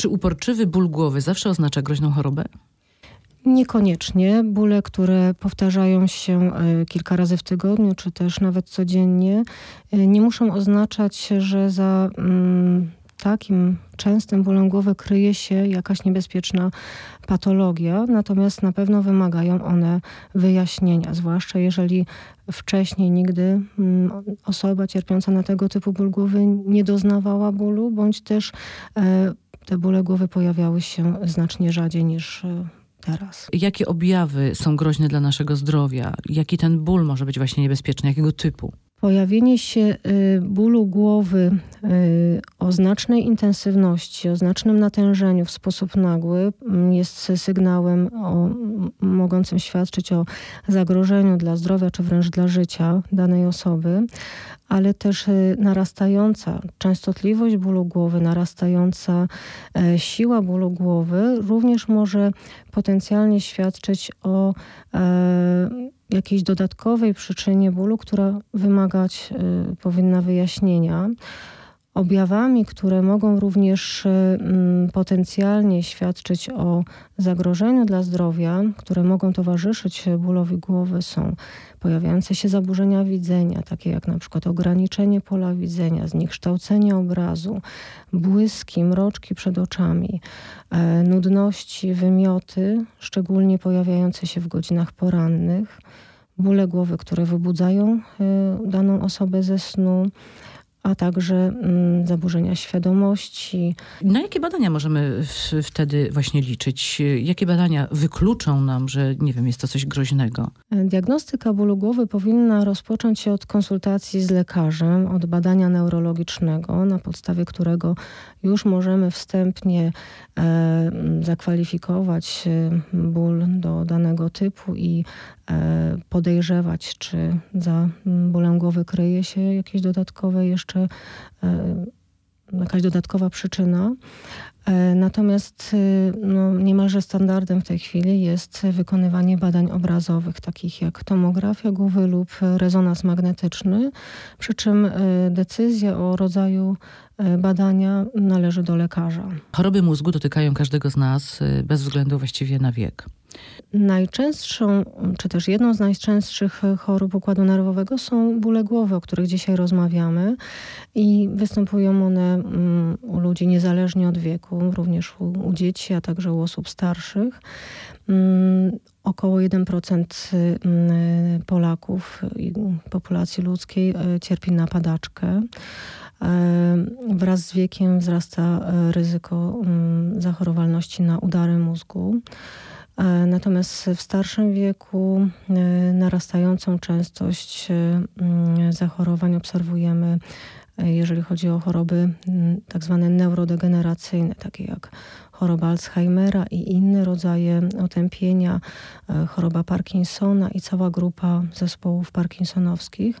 Czy uporczywy ból głowy zawsze oznacza groźną chorobę? Niekoniecznie. Bóle, które powtarzają się e, kilka razy w tygodniu, czy też nawet codziennie, e, nie muszą oznaczać, że za mm, takim częstym bólem głowy kryje się jakaś niebezpieczna patologia, natomiast na pewno wymagają one wyjaśnienia, zwłaszcza jeżeli wcześniej nigdy mm, osoba cierpiąca na tego typu ból głowy nie doznawała bólu, bądź też e, te bóle głowy pojawiały się znacznie rzadziej niż teraz. Jakie objawy są groźne dla naszego zdrowia? Jaki ten ból może być właśnie niebezpieczny? Jakiego typu? Pojawienie się y, bólu głowy y, o znacznej intensywności, o znacznym natężeniu w sposób nagły jest sygnałem o, mogącym świadczyć o zagrożeniu dla zdrowia czy wręcz dla życia danej osoby, ale też y, narastająca częstotliwość bólu głowy, narastająca e, siła bólu głowy również może potencjalnie świadczyć o e, jakiejś dodatkowej przyczynie bólu, która wymagać powinna wyjaśnienia. Objawami, które mogą również y, mm, potencjalnie świadczyć o zagrożeniu dla zdrowia, które mogą towarzyszyć bólowi głowy, są pojawiające się zaburzenia widzenia, takie jak na przykład ograniczenie pola widzenia, zniekształcenie obrazu, błyski, mroczki przed oczami, e, nudności, wymioty, szczególnie pojawiające się w godzinach porannych, bóle głowy, które wybudzają e, daną osobę ze snu, a także mm, zaburzenia świadomości. Na jakie badania możemy wtedy właśnie liczyć? Jakie badania wykluczą nam, że nie wiem, jest to coś groźnego? Diagnostyka bólu głowy powinna rozpocząć się od konsultacji z lekarzem, od badania neurologicznego, na podstawie którego już możemy wstępnie e, zakwalifikować e, ból do danego typu i podejrzewać, czy za bólem głowy kryje się jakieś dodatkowe jeszcze jakaś dodatkowa przyczyna. Natomiast no, niemalże standardem w tej chwili jest wykonywanie badań obrazowych, takich jak tomografia głowy lub rezonans magnetyczny, przy czym decyzja o rodzaju E, badania należy do lekarza. Choroby mózgu dotykają każdego z nas e, bez względu właściwie na wiek. Najczęstszą, czy też jedną z najczęstszych chorób układu nerwowego są bóle głowy, o których dzisiaj rozmawiamy. I występują one mm, u ludzi niezależnie od wieku, również u, u dzieci, a także u osób starszych. Mm, około 1% mm, Polaków populacji ludzkiej e, cierpi na padaczkę. Wraz z wiekiem wzrasta e, ryzyko zachorowalności na udary mózgu. E, natomiast w starszym wieku e, narastającą częstość mm, zachorowań obserwujemy, jeżeli chodzi o choroby mm, tak zwane neurodegeneracyjne, takie jak choroba Alzheimera i inne rodzaje otępienia, choroba Parkinsona i cała grupa zespołów parkinsonowskich.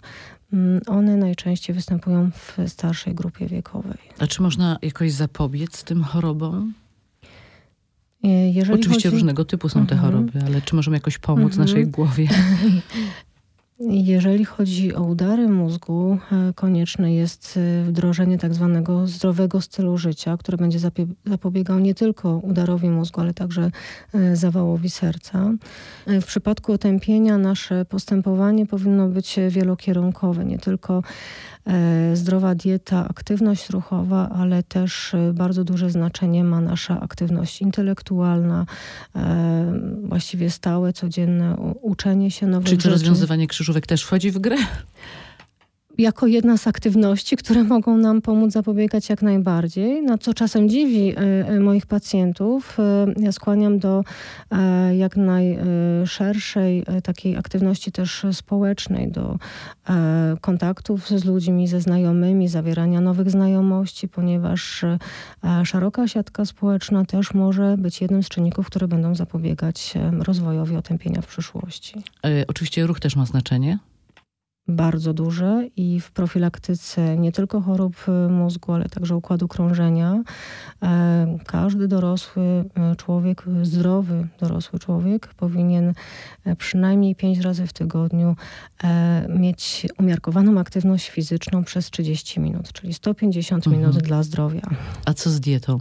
Mm, one najczęściej występują w starszej grupie wiekowej. A czy można jakoś zapobiec tym chorobom? E, jeżeli Oczywiście chodzi... różnego typu są te mhm. choroby, ale czy możemy jakoś pomóc mhm. naszej głowie? Jeżeli chodzi o udary mózgu, e, konieczne jest e, wdrożenie tak zwanego zdrowego stylu życia, który będzie zapobiegał nie tylko udarowi mózgu, ale także e, zawałowi serca. W przypadku otępienia nasze postępowanie powinno być wielokierunkowe, nie tylko zdrowa dieta, aktywność ruchowa, ale też bardzo duże znaczenie ma nasza aktywność intelektualna, właściwie stałe, codzienne uczenie się nowych Czyli to rzeczy. rozwiązywanie krzyżówek też wchodzi w grę? Jako jedna z aktywności, które mogą nam pomóc zapobiegać jak najbardziej. No, co czasem dziwi y, y, moich pacjentów, y, ja skłaniam do jak najszerszej takiej aktywności też społecznej, do kontaktów z ludźmi, ze znajomymi, zawierania nowych znajomości, ponieważ szeroka siatka społeczna też może być jednym z czynników, które będą zapobiegać rozwojowi otępienia w przyszłości. Oczywiście ruch też ma znaczenie bardzo duże i w profilaktyce nie tylko chorób y, mózgu, ale także układu krążenia. E, każdy dorosły y, człowiek, zdrowy dorosły człowiek powinien e, przynajmniej pięć razy w tygodniu e, mieć umiarkowaną aktywność fizyczną przez 30 minut, czyli 150 mhm. minut dla zdrowia. A co z dietą?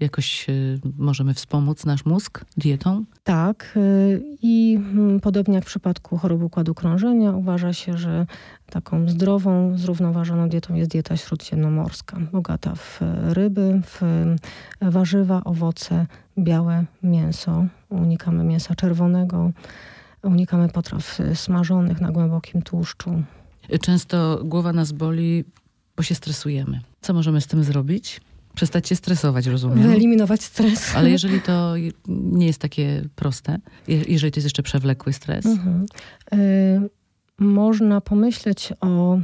Jakoś y, możemy wspomóc nasz mózg dietą? Tak. y, I mm, podobnie jak w przypadku choroby układu krążenia, uważa się, że taką zdrową, zrównoważoną dietą jest dieta śródziemnomorska, bogata w ryby, w warzywa, owoce, białe mięso. Unikamy mięsa czerwonego, unikamy potraw y, smażonych na głębokim tłuszczu. Często głowa nas boli, bo się stresujemy. Co możemy z tym zrobić? Przestać się stresować, rozumiem. Wyeliminować stres. Ale jeżeli to nie jest takie proste, je- jeżeli to jest jeszcze przewlekły stres, Mhm. Y, Można pomyśleć o y,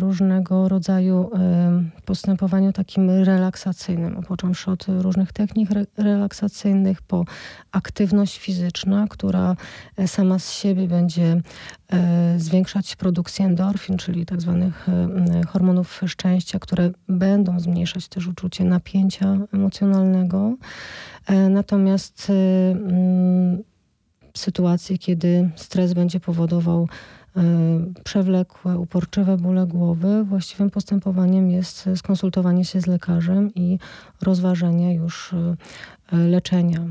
różnego rodzaju y, postępowaniu takim relaksacyjnym, począwszy od różnych technik re- relaksacyjnych, po aktywność fizyczna, która e, sama z siebie będzie e, zwiększać produkcję endorfin, czyli tak zwanych e, hormonów szczęścia, które będą zmniejszać też uczucie napięcia emocjonalnego. E, Natomiast e, sytuacje, kiedy stres będzie powodował e, przewlekłe, uporczywe bóle głowy, właściwym postępowaniem jest skonsultowanie się z lekarzem i rozważenie już e, leczenia